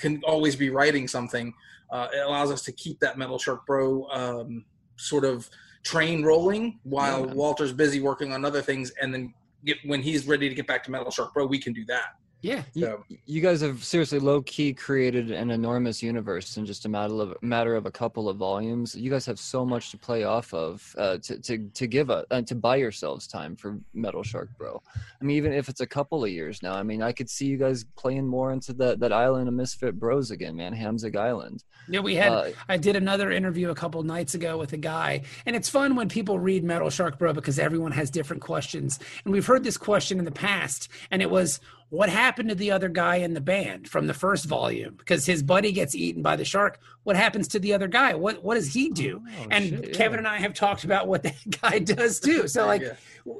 can always be writing something. Uh, it allows us to keep that Metal Shark Bro um, sort of train rolling while Yeah. Walter's busy working on other things, and then get when he's ready to get back to Metal Shark Bro, we can do that. Yeah. So, You, you guys have seriously low key created an enormous universe in just a matter of matter of a couple of volumes. You guys have so much to play off of uh, to, to to give a uh, to buy yourselves time for Metal Shark Bro. I mean, even if it's a couple of years now, I mean, I could see you guys playing more into that that island of misfit bros again, man, Hamzig Island. Yeah, we had. Uh, I did another interview a couple nights ago with a guy, and it's fun when people read Metal Shark Bro because everyone has different questions. And we've heard this question in the past, and it was, "What happened to the other guy in the band from the first volume? Because his buddy gets eaten by the shark. What happens to the other guy? What what does he do?" Oh, and shit, Kevin yeah. and I have talked about what that (laughs) guy does too. So like, yeah.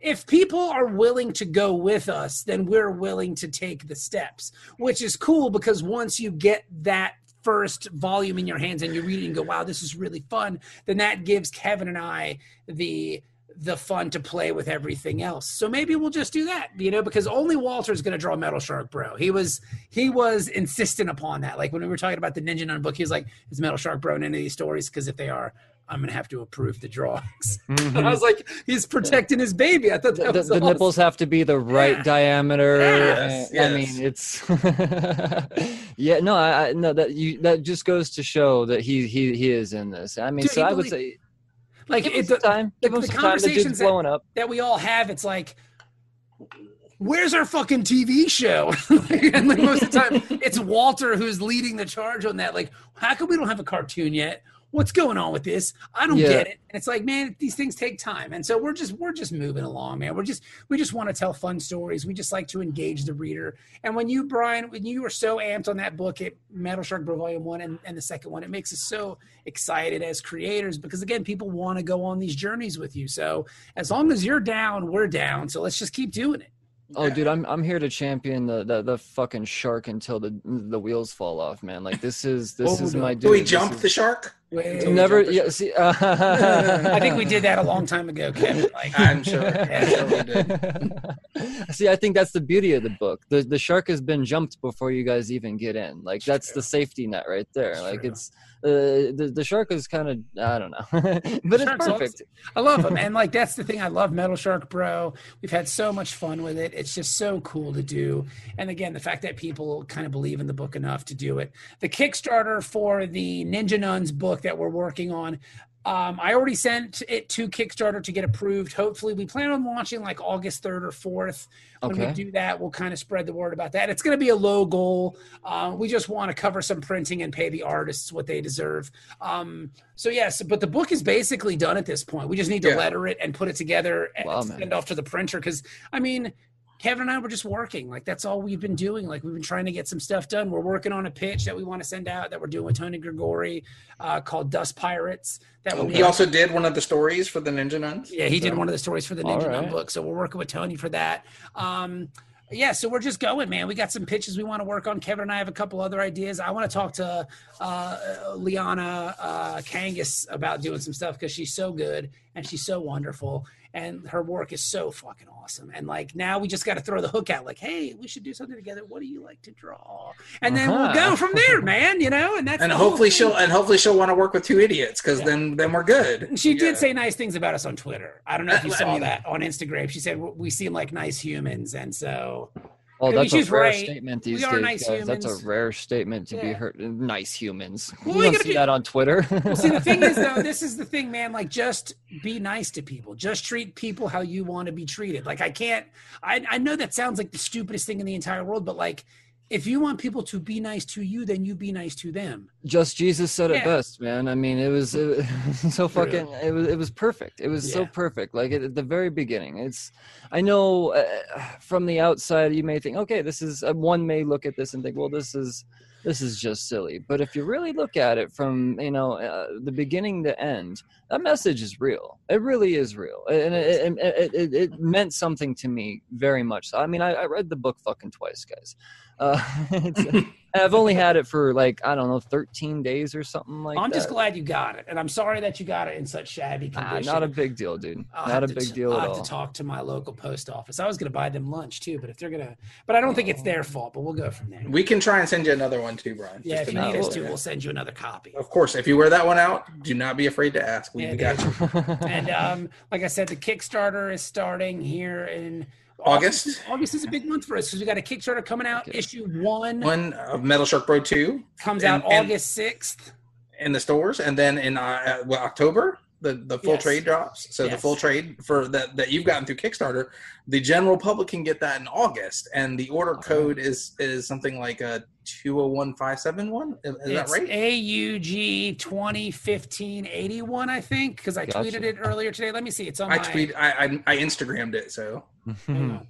if people are willing to go with us, then we're willing to take the steps, which is cool because once you get that first volume in your hands and you read it and go, wow, this is really fun, then that gives Kevin and I the the fun to play with everything else. So maybe we'll just do that, you know, because only Walter's going to draw Metal Shark Bro. He was he was insistent upon that. Like when we were talking about the Ninja Nun book, he was like, "Is Metal Shark Bro in any of these stories? Because if they are, I'm going to have to approve the drawings." (laughs) And I was mm-hmm. like, "He's protecting his baby." I thought the, that the, was the awesome. nipples have to be the right Yeah. diameter. Yes, and- I mean, it's (laughs) yeah. No, I, I no that you that just goes to show that he he he is in this. I mean, Dude, so he I would say like give it, the, time. the- Give the time. The conversations that- blowing up. that we all have. It's like, where's our fucking TV show? (laughs) and like most of the time, it's Walter who's leading the charge on that. Like, how come we don't have a cartoon yet? What's going on with this? I don't Yeah. get it. And it's like, man, these things take time. And so we're just we're just moving along, man. We're just we just want to tell fun stories. We just like to engage the reader. And when you, Brian, when you were so amped on that book at Metal Shark Bro Volume One and, and the second one, it makes us so excited as creators because again, people want to go on these journeys with you. So as long as you're down, we're down. So let's just keep doing it. Oh, dude, I'm I'm here to champion the, the the fucking shark until the the wheels fall off, man. Like this is this Oh, is my dude. Do we jump is- the shark? Wait, Never. Yeah. See. Uh, (laughs) I think we did that a long time ago, Kevin. (laughs) Like, I'm sure. I'm sure we did. (laughs) See, I think that's the beauty of the book. The the shark has been jumped before you guys even get in. Like that's the safety net right there. It's like true. it's uh, the the shark is kind of I don't know, but it's Shark's perfect. I love them. And like that's the thing. I love Metal Shark Bro. We've had so much fun with it. It's just so cool to do. And again, the fact that people kind of believe in the book enough to do it. The Kickstarter for the Ninja Nuns book that we're working on. Um, I already sent it to Kickstarter to get approved. Hopefully, we plan on launching like August 3rd or 4th. When we do that, we'll kind of spread the word about that. It's going to be a low goal. Uh, we just want to cover some printing and pay the artists what they deserve. Um, so yes, but the book is basically done at this point. We just need to Yeah. letter it and put it together and Wow, man. send off to the printer. Because I mean, Kevin and I were just working. Like that's all we've been doing. Like we've been trying to get some stuff done. We're working on a pitch that we want to send out that we're doing with Tony Gregori uh, called Dust Pirates. That will be He also did one of the stories for the Ninja Nuns. yeah, he did one of the stories for the All Ninja Nun book. So we're working with Tony for that. Um, yeah, so we're just going, man. We got some pitches we want to work on. Kevin and I have a couple other ideas. I want to talk to uh, Liana uh, Kangas about doing some stuff because she's so good and she's so wonderful and her work is so fucking awesome. And like now we just got to throw the hook out, like, hey, we should do something together. What do you like to draw? And then we'll Uh-huh. go from there, man. You know, and that's And hopefully she'll and hopefully she'll want to work with two idiots because Yeah. then then we're good. She Yeah. did say nice things about us on Twitter. I don't know if you (laughs) I saw mean- that on Instagram. She said we seem like nice humans, and so Oh, I mean, that's a rare right. statement these days, nice guys. That's a rare statement to be Yeah. heard. Nice humans. Well, you we don't see be- that on Twitter. well, see the thing is though, (laughs) this is the thing, man. Like, just be nice to people. Just treat people how you want to be treated. Like, I can't. I I know that sounds like the stupidest thing in the entire world, but like, if you want people to be nice to you, then you be nice to them. Just Jesus said Yeah. it best, man. I mean, it was, it was (laughs) so fucking. It was it was perfect. It was so perfect. Like at the very beginning, it's. I know uh, from the outside, you may think, okay, this is. Uh, one may look at this and think, well, this is. This is just silly. But if you really look at it from you know uh, the beginning to end, that message is real. It really is real, and it, it, it, it, meant something to me very much. So, I mean, I, I read the book fucking twice, guys. Uh, (laughs) it's, (laughs) I've only had it for like I don't know, 13 days or something like that. I'm that. just glad you got it, and I'm sorry that you got it in such shabby Ah, condition. not a big deal, dude. I'll not a big t- deal I'll at have all. to talk to my local post office. I was going to buy them lunch too, but if they're gonna, but I don't think it's their fault. But we'll go from there. We can try and send you another one too, Brian. yeah, just if you need us to, we'll send you another copy. Of course, if you wear that one out, do not be afraid to ask. We, Yeah, we got you. and um, like I said, the Kickstarter is starting here in August. August is a big month for us because we got a Kickstarter coming out. Okay. Issue one One of Metal Shark Bro 2 comes and- out August sixth. in the stores, and then in uh, uh, well, October the the full Yes. trade drops. So the full trade for that that you've gotten through Kickstarter, the general public can get that in August, and the order code is is something like a two zero one five seven one. Is that right? AUG 2015-81, I think, because I Gotcha. tweeted it earlier today. Let me see. It's on I my tweet. I, I I Instagrammed it. So hang on.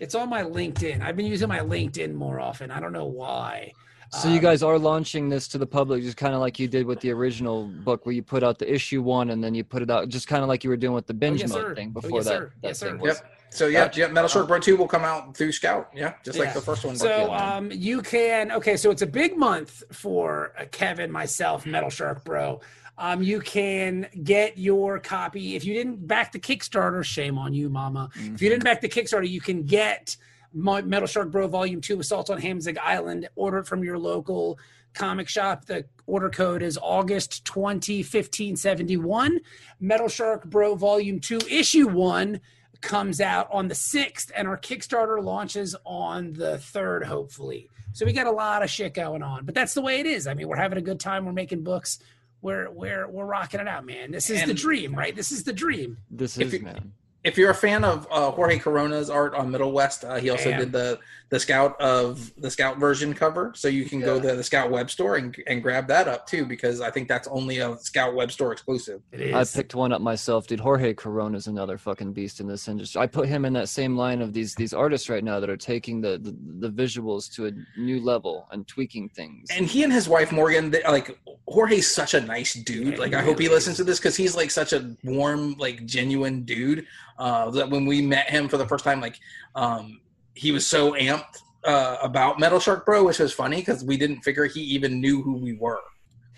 It's on my LinkedIn. I've been using my LinkedIn more often. I don't know why. So you Um, guys are launching this to the public, just kind of like you did with the original book, where you put out the issue one and then you put it out, just kind of like you were doing with the binge yes, mode sir. thing Oh, before yes, that. sir. that Yes, sir. was- yep. So yeah, Gotcha. yeah, Metal Shark Bro two will come out through Scout. Yeah, just like the first one. So um, you can okay. So it's a big month for uh, Kevin, myself, Metal Shark Bro. Um, you can get your copy if you didn't back the Kickstarter. Shame on you, Mama. If you didn't back the Kickstarter, you can get Mo- Metal Shark Bro Volume Two: Assault on Hamzig Island. Order it from your local comic shop. The order code is August 20, 1571. Metal Shark Bro Volume 2, Issue 1 comes out on the 6th, and our Kickstarter launches on the 3rd, hopefully. So we got a lot of shit going on, but that's the way it is. I mean, we're having a good time. We're making books. We're we're we're rocking it out, man. This is the dream, right? This is the dream. This If is you- man. if you're a fan of uh, Jorge Corona's art on Middlewest, uh, he also Damn. did the the Scout of the Scout version cover. So you can go Yeah. to the Scout web store and, and grab that up too, because I think that's only a Scout web store exclusive. It is. I picked one up myself, dude. Jorge Corona's another fucking beast in this industry. I put him in that same line of these these artists right now that are taking the the, the visuals to a new level and tweaking things. And he and his wife Morgan, they, like Jorge's such a nice dude. Yeah, Like he I hope he really listens to this because he's like such a warm, like genuine dude. Uh, that when we met him for the first time, like um, he was so amped uh, about Metal Shark Bro, which was funny because we didn't figure he even knew who we were.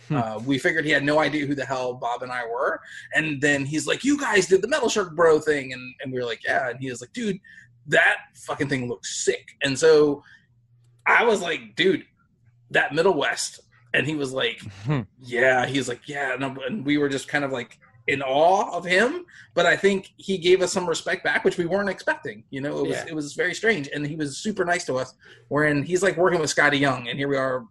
Hmm. Uh, we figured he had no idea who the hell Bob and I were, and then he's like, "You guys did the Metal Shark Bro thing," and and we were like, "Yeah," and he was like, "Dude, that fucking thing looks sick," and so I was like, "Dude, that Middlewest," and he was like, Hmm. "Yeah," he's like, "Yeah," and, and we were just kind of like in awe of him, but I think he gave us some respect back, which we weren't expecting. You know, it was Yeah. it was very strange, and he was super nice to us. Wherein he's like working with Skottie Young, and here we are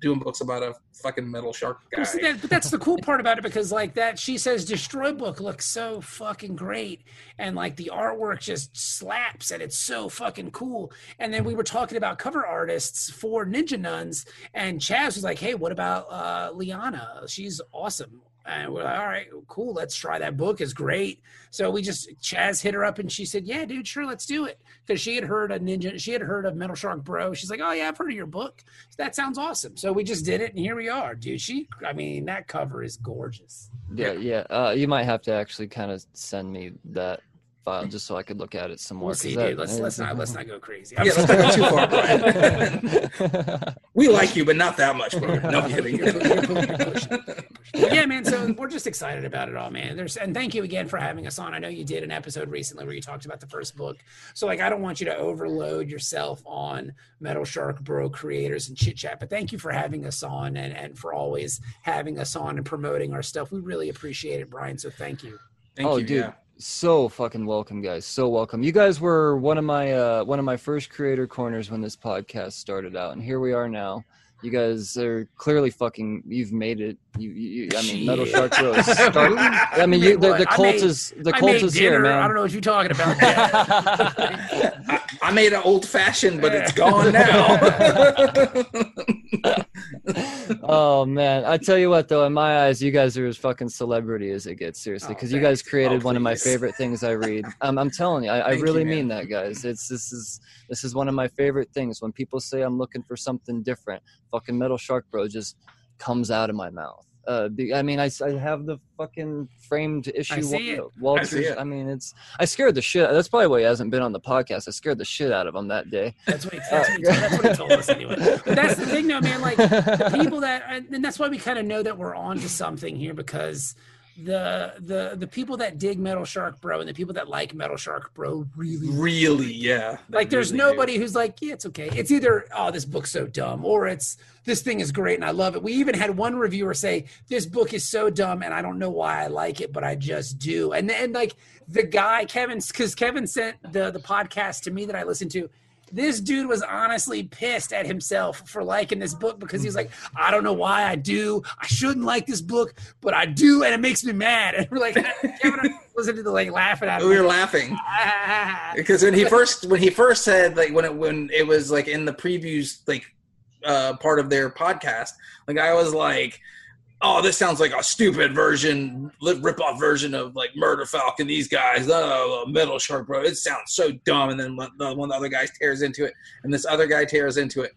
doing books about a fucking metal shark guy. See, that, but that's the cool part about it because like that she says destroy book looks so fucking great and like the artwork just slaps and it's so fucking cool and then we were talking about cover artists for ninja nuns and chaz was like hey what about uh liana she's awesome and we're like all right cool let's try that book is great. So we just chaz hit her up and she said yeah dude sure let's do it. Because she had heard a ninja she had heard of metal shark bro. She's like oh yeah i've heard of your book. That sounds awesome. So we just did it and here we are dude. She i mean that cover is gorgeous. Yeah, yeah. Uh, you might have to actually kind of send me that file just so I could look at it some more. we'll 'cause see that- dude let's let's not let's not go crazy I'm Yeah, let's not go too far, Brian. (laughs) (laughs) we like you, but not that much, bro. No kidding. You're you're pushing, you're pushing. But yeah, man. So we're just excited about it all, man. There's and thank you again for having us on. I know you did an episode recently where you talked about the first book. So like, I don't want you to overload yourself on Metal Shark Bro creators and chit chat. But thank you for having us on and and for always having us on and promoting our stuff. We really appreciate it, Brian. So thank you. Thank oh, you. dude, yeah. So fucking welcome, guys. So welcome. You guys were one of my uh, one of my first creator corners when this podcast started out, and here we are now. You guys are clearly fucking. You've made it. You, you I mean, Metal Shit. Shark Bros. (laughs) started. I mean, You you, the, the cult made- is the cult is dinner. here, man. I don't know what you're talking about. (laughs) I, I made an old fashioned, but it's gone now. (laughs) Oh man, I tell you what though, in my eyes, you guys are as fucking celebrity as it gets. Seriously, Oh, because you guys created Oh, one of my favorite things I read. Um, I'm telling you, I, I Thank you, really mean that, guys. It's this is this is one of my favorite things. When people say I'm looking for something different, fucking Metal Shark Bro just comes out of my mouth. Uh, I mean, I, I have the fucking framed issue. I see it. Walters. I see it. I mean, it's I scared the shit. That's probably why he hasn't been on the podcast. I scared the shit out of him that day. That's what he, that's what he, that's what he told us anyway. (laughs) But that's the thing, though, man. Like the (laughs) people that, and that's why we kind of know that we're on to something here because the the the people that dig Metal Shark Bro and the people that like Metal Shark Bro really Really, yeah. Like there's really do. nobody who's like yeah it's okay it's either oh this book's so dumb or it's this thing is great and i love it we even had one reviewer say this book is so dumb and i don't know why i like it but i just do and then like the guy kevin because kevin sent the the podcast to me that i listened to this dude was honestly pissed at himself for liking this book because he's like, I don't know why I do. I shouldn't like this book, but I do, and it makes me mad. (laughs) And we're like, Kevin listened to the like laughing at him. We were laughing (laughs) because when he first when he first said like when it when it was like in the previews like uh part of their podcast, like I was like, oh, this sounds like a stupid version, rip off version of like Murder Falcon. These guys, oh, Metal Shark, bro, it sounds so dumb. And then one, the, one of the other guys tears into it, and this other guy tears into it.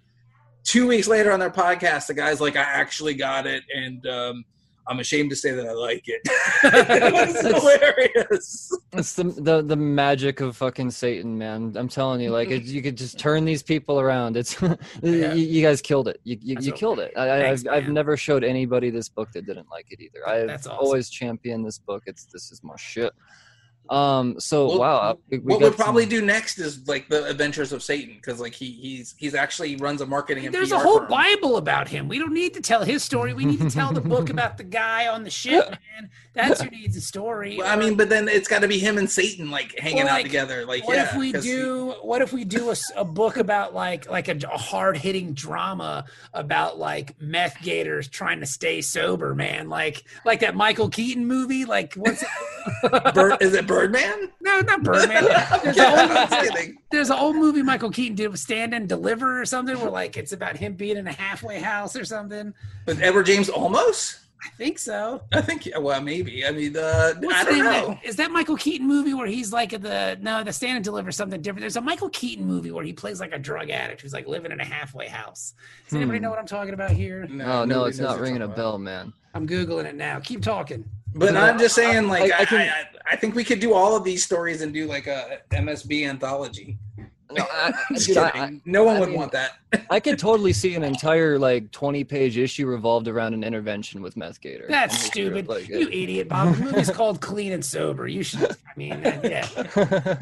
Two weeks later on their podcast, the guy's like, I actually got it, and um, I'm ashamed to say that I like it. (laughs) (laughs) it was hilarious. It's the, the the magic of fucking Satan, man. I'm telling you, like it, you could just turn these people around. It's (laughs) Yeah. you, you guys killed it. You you, you what- killed it. I, I, Thanks, I've I've never showed anybody this book that didn't like it either. I've awesome. always championed this book. It's this is my shit. Um. So Well, wow. We, we what we'll probably some- do next is like the Adventures of Satan because like he he's he's actually runs a marketing. And There's PR a whole firm. Bible about him. We don't need to tell his story. We need to tell the book about the guy on the ship, (laughs) man. That's who needs a story. Well, I mean, but then it's got to be him and Satan like hanging Well, out together. Like, what yeah, if we 'cause he- do? What if we do a book about like like a, hard hitting drama about like meth gators trying to stay sober, man? Like like that Michael Keaton movie. Like what's it? Bird, is it Birdman? no, not Birdman. (laughs) There's, Yeah, an old, there's an old movie Michael Keaton did with Stand and Deliver or something, where like it's about him being in a halfway house or something. With Edward James Olmos? I think so. I think. Well, maybe. I mean, uh, What's I don't name know. that- Is that Michael Keaton movie where he's like the no, the stand and deliver something different? There's a Michael Keaton movie where he plays like a drug addict who's like living in a halfway house. Does anybody Hmm. know what I'm talking about here? Oh no, nobody it's not ringing a bell, man. I'm googling it now. Keep talking. But No, I'm just saying, like, I- I, I can- I, I, think we could do all of these stories and do like a MSB anthology. No, I, (laughs) Just I, no one I would mean- want that. I could totally see an entire like 20 page issue revolved around an intervention with Meth Gator. That's I'm just stupid. like, you idiot, Bob. The movie's called Clean and Sober. You should. I mean, uh, yeah.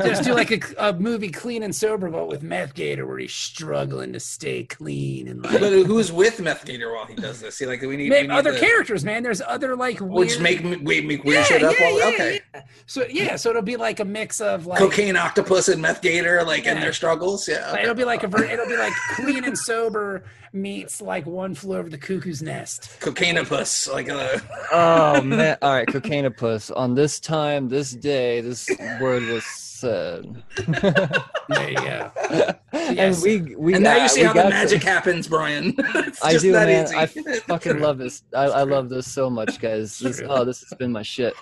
Just do like a, a movie Clean and Sober, but with Meth Gator, where he's struggling to stay clean and like But who's with Meth Gator while he does this? See, like, we need, we need other the- characters, man. There's other like weird. Which make me wait, make weird shit up. while, okay. yeah. So yeah, so it'll be like a mix of like Cocaine octopus and meth gator, like in their struggles. Yeah. It'll be like a ver- it'll be like clean (laughs) and sober meets like one flew over the cuckoo's nest. Cocainopus, like uh, oh (laughs) man! All right, cocainopus. On this time, this day, this word was said, (laughs) There you go. and we we and now got- you see how the magic some- happens, Brian. (laughs) it's I just do, that man. easy. I fucking love this. I, I love this so much, guys. This, oh, this has been my shit.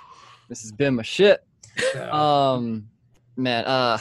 This has been my shit. So, Um, man. Uh,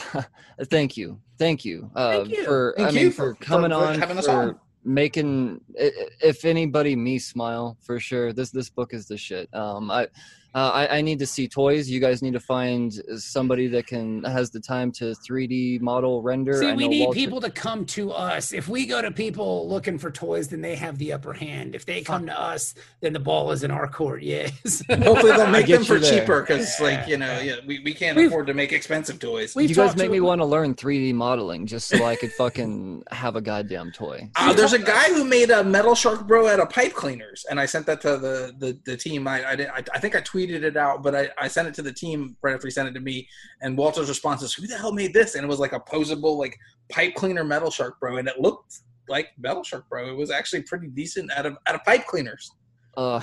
thank you, thank you. Uh, Thank you. for Thank I mean for- for for- coming for on having us for on. making if anybody me smile for sure. This this book is the shit. Um, I. Uh, I, I need to see toys. You guys need to find somebody that can has the time to 3D model render. See, I we know need Walter- people to come to us. If we go to people looking for toys, then they have the upper hand. If they come to us, then the ball is in our court. Yes. (laughs) Hopefully they'll make get them for there. cheaper because, like you know, yeah, we, we can't We've- afford to make expensive toys. We've you guys make to- me want to learn 3D modeling just so I could fucking have a goddamn toy. (laughs) Uh, there's a guy who made a metal shark bro out of pipe cleaners, and I sent that to the the, the team. I I, did, I I think I tweeted it out, but I, I sent it to the team right after he sent it to me. And Walter's response is, "Who the hell made this?" And it was like a posable like pipe cleaner metal shark bro, and it looked like metal shark bro. It was actually pretty decent out of out of pipe cleaners. Uh,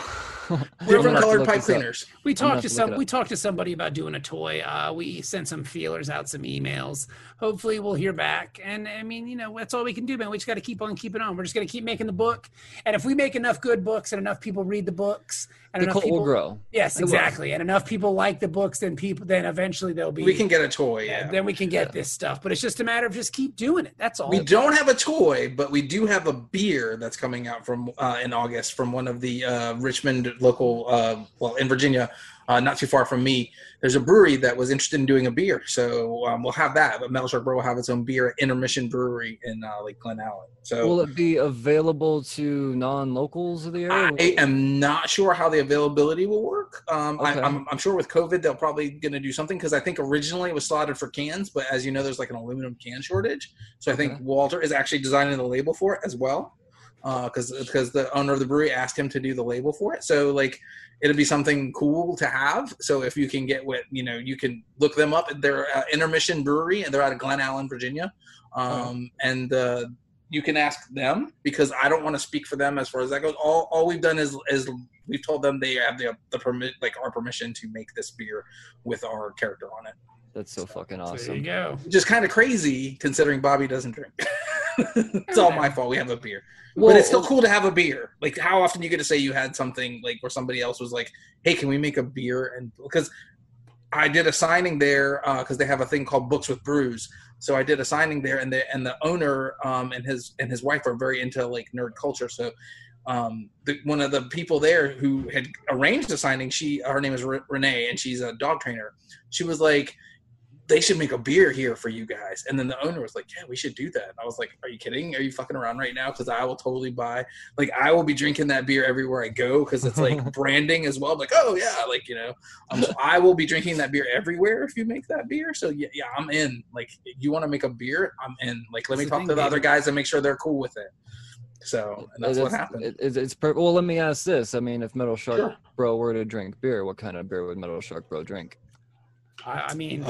(laughs) Different colored pipe this up. cleaners. We talked to to some. We talked to somebody about doing a toy. Uh, we sent some feelers out, some emails. Hopefully, we'll hear back. And I mean, you know, that's all we can do, man. We just got to keep on keeping on. We're just going to keep making the book. And if we make enough good books and enough people read the books, and The enough cult people, will grow. yes, It will. exactly, and enough people like the books, then people, then eventually they'll be. We can get a toy. yeah, Yeah. then we can get this stuff. But it's just a matter of just keep doing it. That's all. We don't have a toy, but we do have a beer that's coming out from uh, in August from one of the uh, Richmond local, uh, well, in Virginia, uh, not too far from me. There's a brewery that was interested in doing a beer, so um, we'll have that. But Metal Shark Brew will have its own beer at Intermission Brewery in uh, Lake Glen Allen. So Will it be available to non-locals of the area? I am not sure how the availability will work. Um, Okay. I, I'm, I'm sure with COVID they'll probably going to do something because I think originally it was slotted for cans, but as you know, there's like an aluminum can shortage. So I think Okay. Walter is actually designing the label for it as well, because because the owner of the brewery asked him to do the label for it. So like it'll be something cool to have. So if you can get what you know, you can look them up. They're uh, Intermission Brewery and they're out of Glen Allen, Virginia, um, and. Uh, you can ask them because I don't want to speak for them as far as that goes. All, all we've done is is we've told them they have the the permit like our permission to make this beer with our character on it, That's so fucking So there you awesome. go. which is kind of crazy considering Bobby doesn't drink. (laughs) (laughs) it's all my fault. We have a beer, Well, but it's still cool to have a beer. Like how often you get to say you had something like where somebody else was like, "Hey, can we make a beer?" And because I did a signing there because they have a thing called Books with Brews. So I did a signing there, and the and the owner um, and his and his wife are very into like nerd culture. So um, the, one of the people there who had arranged the signing, she her name is Re- Renee, and she's a dog trainer. She was like, "They should make a beer here for you guys." And then the owner was like, "Yeah, we should do that." And I was like, "Are you kidding? Are you fucking around right now? Because I will totally buy. Like, I will be drinking that beer everywhere I go because it's like (laughs) branding as well. I'm like, oh yeah, like you know." Um, so I will be drinking that beer everywhere if you make that beer. So yeah, yeah, I'm in. Like, you want to make a beer? I'm in. Like, let me talk to the other guys and make sure they're cool with it. So and that's what happened. it- it's, it's per- well, let me ask this. I mean, if Metal Shark Sure. Bro were to drink beer, what kind of beer would Metal Shark Bro drink? I, I mean.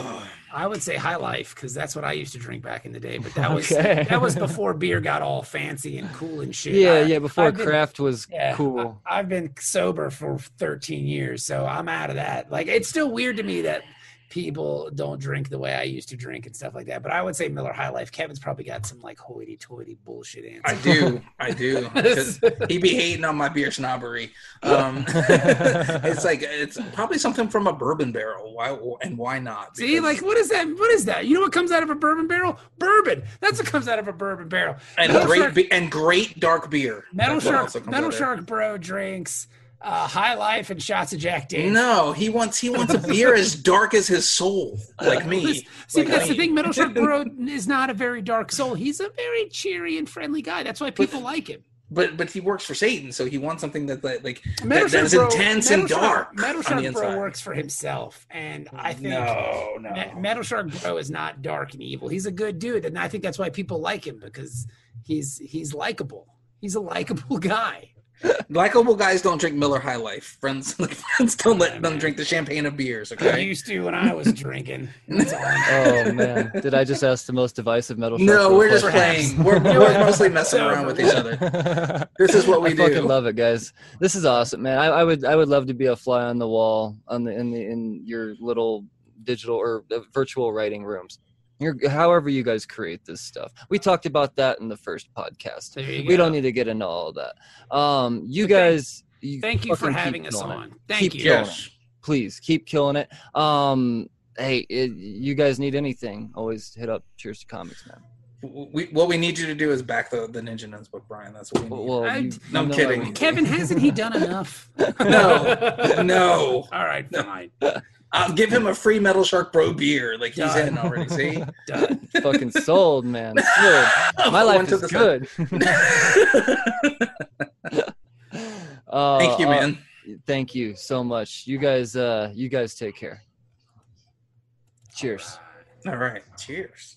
I would say High Life because that's what I used to drink back in the day. But that (laughs) was Okay. that was before beer got all fancy and cool and shit. Yeah, I- yeah. Before I've been- craft was Yeah, cool. I, have been sober for 13 years, so I'm out of that. Like, it's still weird to me that people don't drink the way I used to drink and stuff like that. But I would say Miller High Life. Kevin's probably got some like hoity-toity bullshit answer. I do, I (laughs) do. He'd be hating on my beer snobbery. Um, (laughs) it's like it's probably something from a bourbon barrel. Why and why not? See, like, what is that? What is that? You know what comes out of a bourbon barrel? Bourbon. That's what comes out of a bourbon barrel. and Metal great Shark- be- and great dark beer. Metal That's Shark, Metal. Shark Bro drinks uh, High Life and shots of Jack Daniels. No, he wants he wants a beer as dark as his soul, like me. See, Like but that's the me. thing. Metal Shark (laughs) Bro is not a very dark soul. He's a very cheery and friendly guy. That's why people like him. But but he works for Satan, so he wants something that like like Metal that, that is Bro- intense Metal and Shark- dark. Metal Shark Bro works for himself, and I think no, no. Me- Metal Shark Bro is not dark and evil. He's a good dude, and I think that's why people like him because he's he's likable. He's a likable (laughs) guy. Likeable guys don't drink Miller High Life. Friends, like, (laughs) friends don't let them man. drink the champagne of beers. I Okay. used to when I was drinking. (laughs) That's all I'm Oh man, did I just ask the most divisive Metal Shark No, we're just question? playing. We're, we're (laughs) mostly messing around with each other. This is what we I fucking love it, guys. This is awesome, man. I, I would I would love to be a fly on the wall on the in the in your little digital or uh, virtual writing rooms. Your, however you guys create this stuff. We talked about that in the first podcast. We go. don't need to get into all of that. Um, you But thank- guys, you Thank you for having us killing it. on. Thank Keep you. killing Yes. Please keep killing it. Um, hey, it, you guys need anything? Always hit up Cheers to Comics, man. We, what we need you to do is back the, the Ninja Nuns book, Brian. That's what we need. Well, I- you- No, I'm you kidding. I would- Kevin, hasn't he done (laughs) enough? No, (laughs) no. All right, fine. I'll give him a free Metal Shark Bro beer. Like he's Done. in already. See, (laughs) Done. (laughs) fucking sold, man. Good. (laughs) My life is good. Uh, Thank you, uh, man. thank you so much. You guys, uh, you guys take care. Cheers. All right. Cheers.